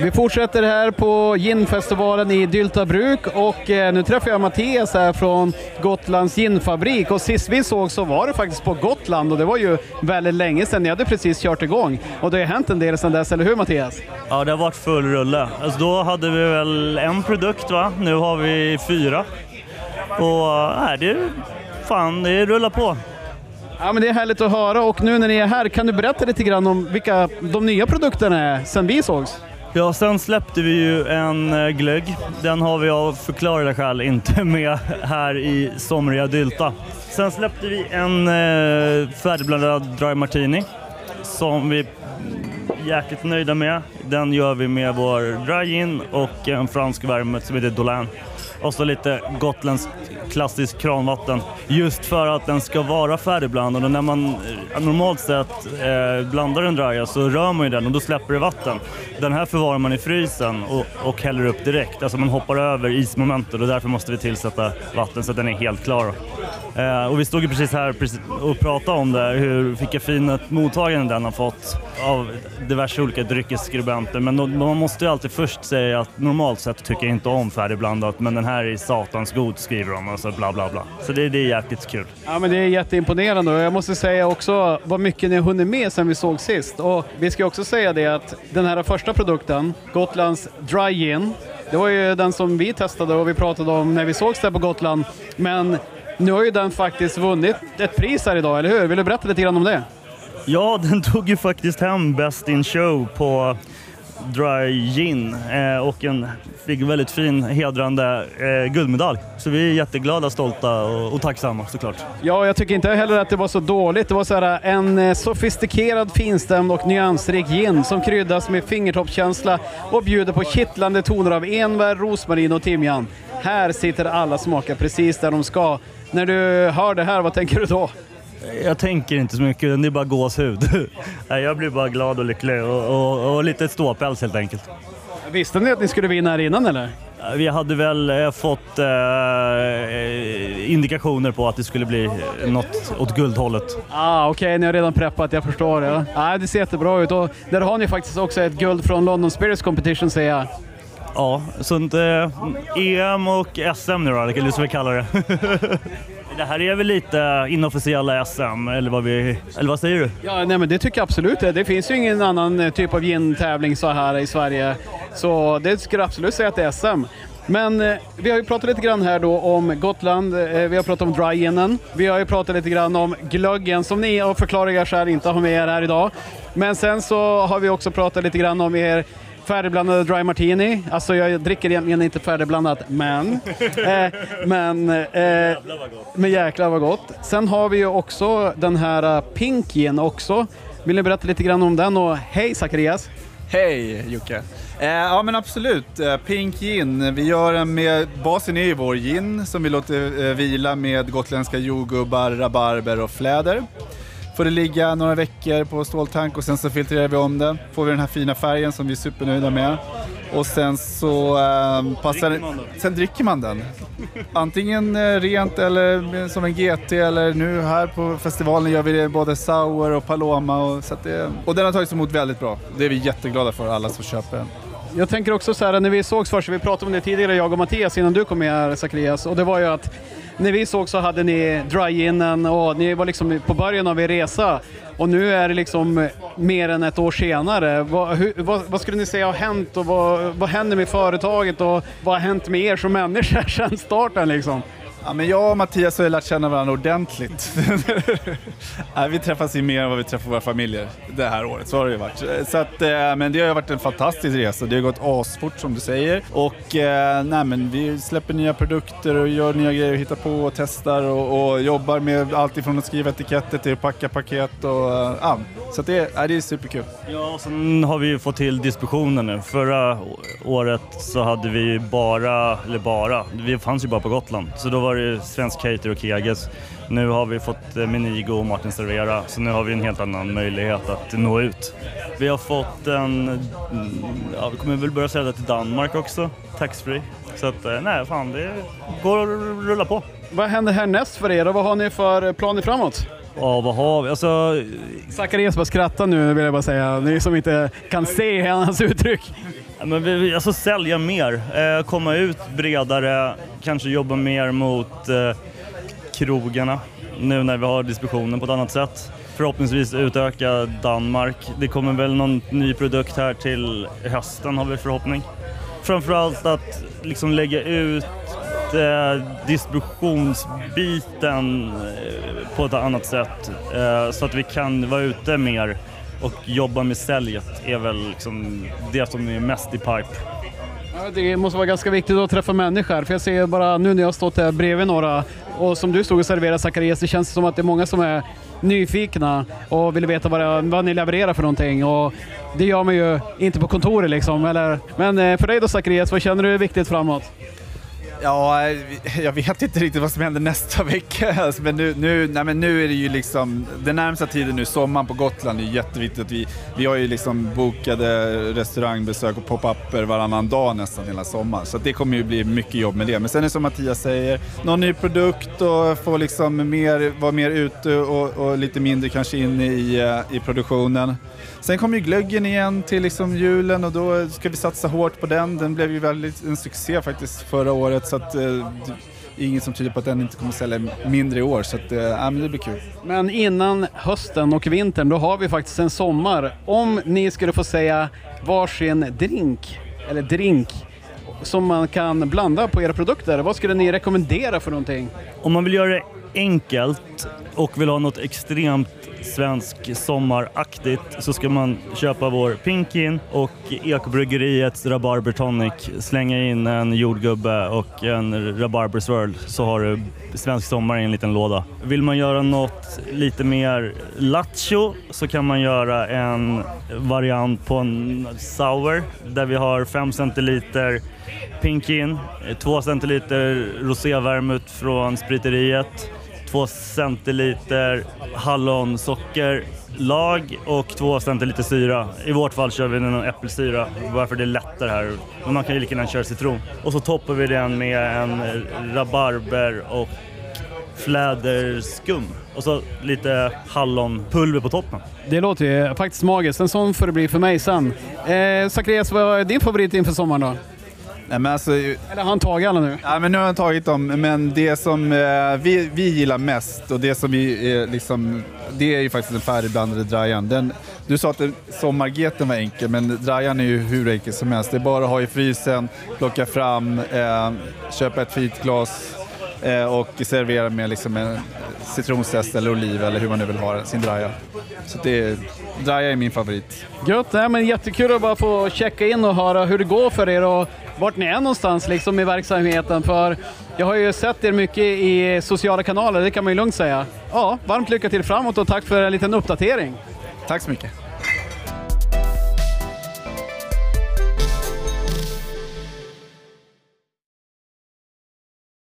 Vi fortsätter här på ginfestivalen i Dyltabruk och eh, nu träffar jag Mattias här från Gotlands ginfabrik och sist vi såg så var det faktiskt på Gotland och det var ju väldigt länge sedan. Ni hade precis kört igång och det har hänt en del sedan dess, eller hur Mattias? Ja, det har varit full rulle. Alltså, då hade vi väl en produkt va? Nu har vi fyra. Och nej, det, fan, det rullar på. Ja, men det är härligt att höra och nu när ni är här, kan du berätta lite grann om vilka de nya produkterna är sedan vi sågs? Ja, sen släppte vi ju en eh, glögg. Den har vi av förklarliga skäl inte med här i somriga Dylta. Sen släppte vi en eh, färdigblandad Dry Martini som vi jäkligt nöjda med. Den gör vi med vår Dry Gin och en fransk värme som heter Dolin. Och så lite gotländskt klassiskt kranvatten. Just för att den ska vara färdigblandad och när man eh, normalt sett eh, blandar en draja så rör man ju den och då släpper det vatten. Den här förvarar man i frysen och, och häller upp direkt. Alltså man hoppar över ismomentet och därför måste vi tillsätta vatten så att den är helt klar. Eh, och vi stod ju precis här precis och pratade om det, hur, vilka fina mottaganden den har fått av diverse olika dryckesskribenter. Men då, man måste ju alltid först säga att normalt sett tycker jag inte om färdigblandat men den här är satans god skriver de och så bla bla bla. Så det, det är jäkligt kul. Ja, men det är jätteimponerande och jag måste säga också vad mycket ni har hunnit med sedan vi såg sist. Och vi ska också säga det att den här första produkten, Gotlands Dry Gin, det var ju den som vi testade och vi pratade om när vi sågs där på Gotland. Men nu har ju den faktiskt vunnit ett pris här idag, eller hur? Vill du berätta lite grann om det? Ja, den tog ju faktiskt hem Best in Show på Dry Gin eh, och en, fick väldigt fin hedrande eh, guldmedalj. Så vi är jätteglada, stolta och, och tacksamma såklart. Ja, jag tycker inte heller att det var så dåligt. Det var så här, en eh, sofistikerad, finstämd och nyansrik gin som kryddas med fingertoppskänsla och bjuder på kittlande toner av enbär, rosmarin och timjan. Här sitter alla smaker precis där de ska. När du hör det här, vad tänker du då? Jag tänker inte så mycket, det är bara gåshud. Jag blir bara glad och lycklig och, och, och lite ståpäls helt enkelt. Visste ni att ni skulle vinna här innan eller? Vi hade väl eh, fått eh, indikationer på att det skulle bli något åt guldhållet. Ah, Okej, okay. ni har redan preppat, jag förstår det. Ah, det ser jättebra ut och där har ni faktiskt också ett guld från London Spirits Competition ser jag. Ja, så eh, EM och SM nu då, eller så vi kallar det. Det här är väl lite inofficiella SM, eller vad, vi, eller vad säger du? Ja, nej, men det tycker jag absolut. Det finns ju ingen annan eh, typ av gin-tävling så här i Sverige. Så det skulle jag absolut säga att det är SM. Men eh, vi har ju pratat lite grann här då om Gotland, eh, vi har pratat om dryginen. Vi har ju pratat lite grann om glöggen som ni av förklarliga skäl inte har med er här idag. Men sen så har vi också pratat lite grann om er färdigblandade dry martini. Alltså jag dricker egentligen inte färdigblandat, men... eh, men... Eh, men jäklar vad gott. Sen har vi ju också den här uh, Pink Gin också. Vill ni berätta lite grann om den? Och hej Zacharias! Hej Jocke! Eh, ja men absolut, eh, Pink Gin. Vi gör den med, basen är ju vår gin som vi låter eh, vila med gotländska jordgubbar, rabarber och fläder får det ligga några veckor på ståltank och sen så filtrerar vi om det. Får vi den här fina färgen som vi är supernöjda med. Och sen så äh, passar dricker Sen dricker man den. Antingen äh, rent eller som en GT eller nu här på festivalen gör vi det både sour och paloma. Och, så det, och den har tagits emot väldigt bra. Det är vi jätteglada för alla som köper den. Jag tänker också så här när vi sågs först, vi pratade om det tidigare jag och Mattias innan du kom med här Zacharias och det var ju att när vi såg så hade ni dry-inen och ni var liksom på början av er resa. Och nu är det liksom mer än ett år senare. Vad, hur, vad, vad skulle ni säga har hänt och vad, vad händer med företaget och vad har hänt med er som människor sedan starten liksom? Ja, men jag och Mattias har lärt känna varandra ordentligt. vi träffas ju mer än vad vi träffar våra familjer det här året, så har det ju varit. Så att, eh, men det har varit en fantastisk resa, det har gått asfort som du säger. Och eh, nej, men vi släpper nya produkter och gör nya grejer, hittar på och testar och, och jobbar med allt ifrån att skriva etiketter till att packa paket och eh, ja, så det, nej, det är superkul. Ja, och sen har vi ju fått till distributionen nu. Förra året så hade vi bara, eller bara, vi fanns ju bara på Gotland, så då var det Svensk Cater och Keges. Nu har vi fått eh, Menigo och Martin Servera, så nu har vi en helt annan möjlighet att nå ut. Vi har fått en, ja, vi kommer väl börja sälja till Danmark också, taxfree. Så att, eh, nej fan, det går att rulla på. Vad händer härnäst för er och vad har ni för eh, planer framåt? Ja, vad har vi? Alltså, Zacharias bara skrattar nu vill jag bara säga. Ni som inte kan se hans uttryck. men vi, vi- alltså sälja mer, eh, komma ut bredare, kanske jobba mer mot eh, krogarna nu när vi har distributionen på ett annat sätt. Förhoppningsvis utöka Danmark. Det kommer väl någon ny produkt här till hösten har vi förhoppning. Framförallt att liksom lägga ut eh, distributionsbiten eh, på ett annat sätt eh, så att vi kan vara ute mer och jobba med säljet är väl liksom det som är mest i pipe. Ja, Det måste vara ganska viktigt att träffa människor. För jag ser bara nu när jag har stått här bredvid några och som du stod och serverade Zacharias, det känns som att det är många som är nyfikna och vill veta vad, det, vad ni levererar för någonting. Och det gör man ju inte på kontoret liksom. Eller, men eh, för dig då Zacharias, vad känner du är viktigt framåt? Ja, jag vet inte riktigt vad som händer nästa vecka. Alltså, Men nu, nu, nej, men nu är det ju liksom, den närmsta tiden nu, sommaren på Gotland, är jätteviktigt vi, vi har ju liksom bokade restaurangbesök och pop-upper varannan dag nästan hela sommaren. Så det kommer ju bli mycket jobb med det. Men sen är det som Mattias säger, någon ny produkt och få liksom mer, vara mer ute och, och lite mindre kanske inne i, eh, i produktionen. Sen kommer ju glöggen igen till liksom julen och då ska vi satsa hårt på den. Den blev ju väldigt en succé faktiskt förra året så att eh, det är inget som tyder på att den inte kommer sälja mindre i år. Så att, eh, men det blir kul. Men innan hösten och vintern, då har vi faktiskt en sommar. Om ni skulle få säga varsin drink, eller drink, som man kan blanda på era produkter, vad skulle ni rekommendera för någonting? Om man vill göra det enkelt och vill ha något extremt svensk sommaraktigt så ska man köpa vår Pinkin och Ekobryggeriets Rabarber Tonic. Slänga in en jordgubbe och en Rabarber Swirl så har du svensk sommar i en liten låda. Vill man göra något lite mer lattjo så kan man göra en variant på en sour där vi har 5 centiliter Pinkin, 2 centiliter rosévermouth från spriteriet, 2 centiliter hallonsocker-lag och 2 centiliter syra. I vårt fall kör vi någon äppelsyra varför det är lättare här. Men man kan ju lika gärna köra citron. Och så toppar vi den med en rabarber och fläderskum. Och så lite hallonpulver på toppen. Det låter ju faktiskt magiskt. En sån får det bli för mig sen. Eh, Zacharias, vad är din favorit inför sommaren då? Nej, men alltså, Eller har han tagit alla nu? Ja, men nu har jag tagit dem, men det som eh, vi, vi gillar mest och det som vi eh, liksom, det är ju faktiskt den färdigblandade drajan. Den, du sa att den- sommargeten var enkel, men drajan är ju hur enkel som helst. Det är bara att ha i frysen, plocka fram, eh, köpa ett fint glas eh, och servera med liksom en citronzest eller oliv eller hur man nu vill ha sin draja. Så det är, draja är min favorit. Gött, nej, men jättekul att bara få checka in och höra hur det går för er och vart ni är någonstans liksom i verksamheten. För jag har ju sett er mycket i sociala kanaler, det kan man ju lugnt säga. Ja, varmt lycka till framåt och tack för en liten uppdatering. Tack så mycket.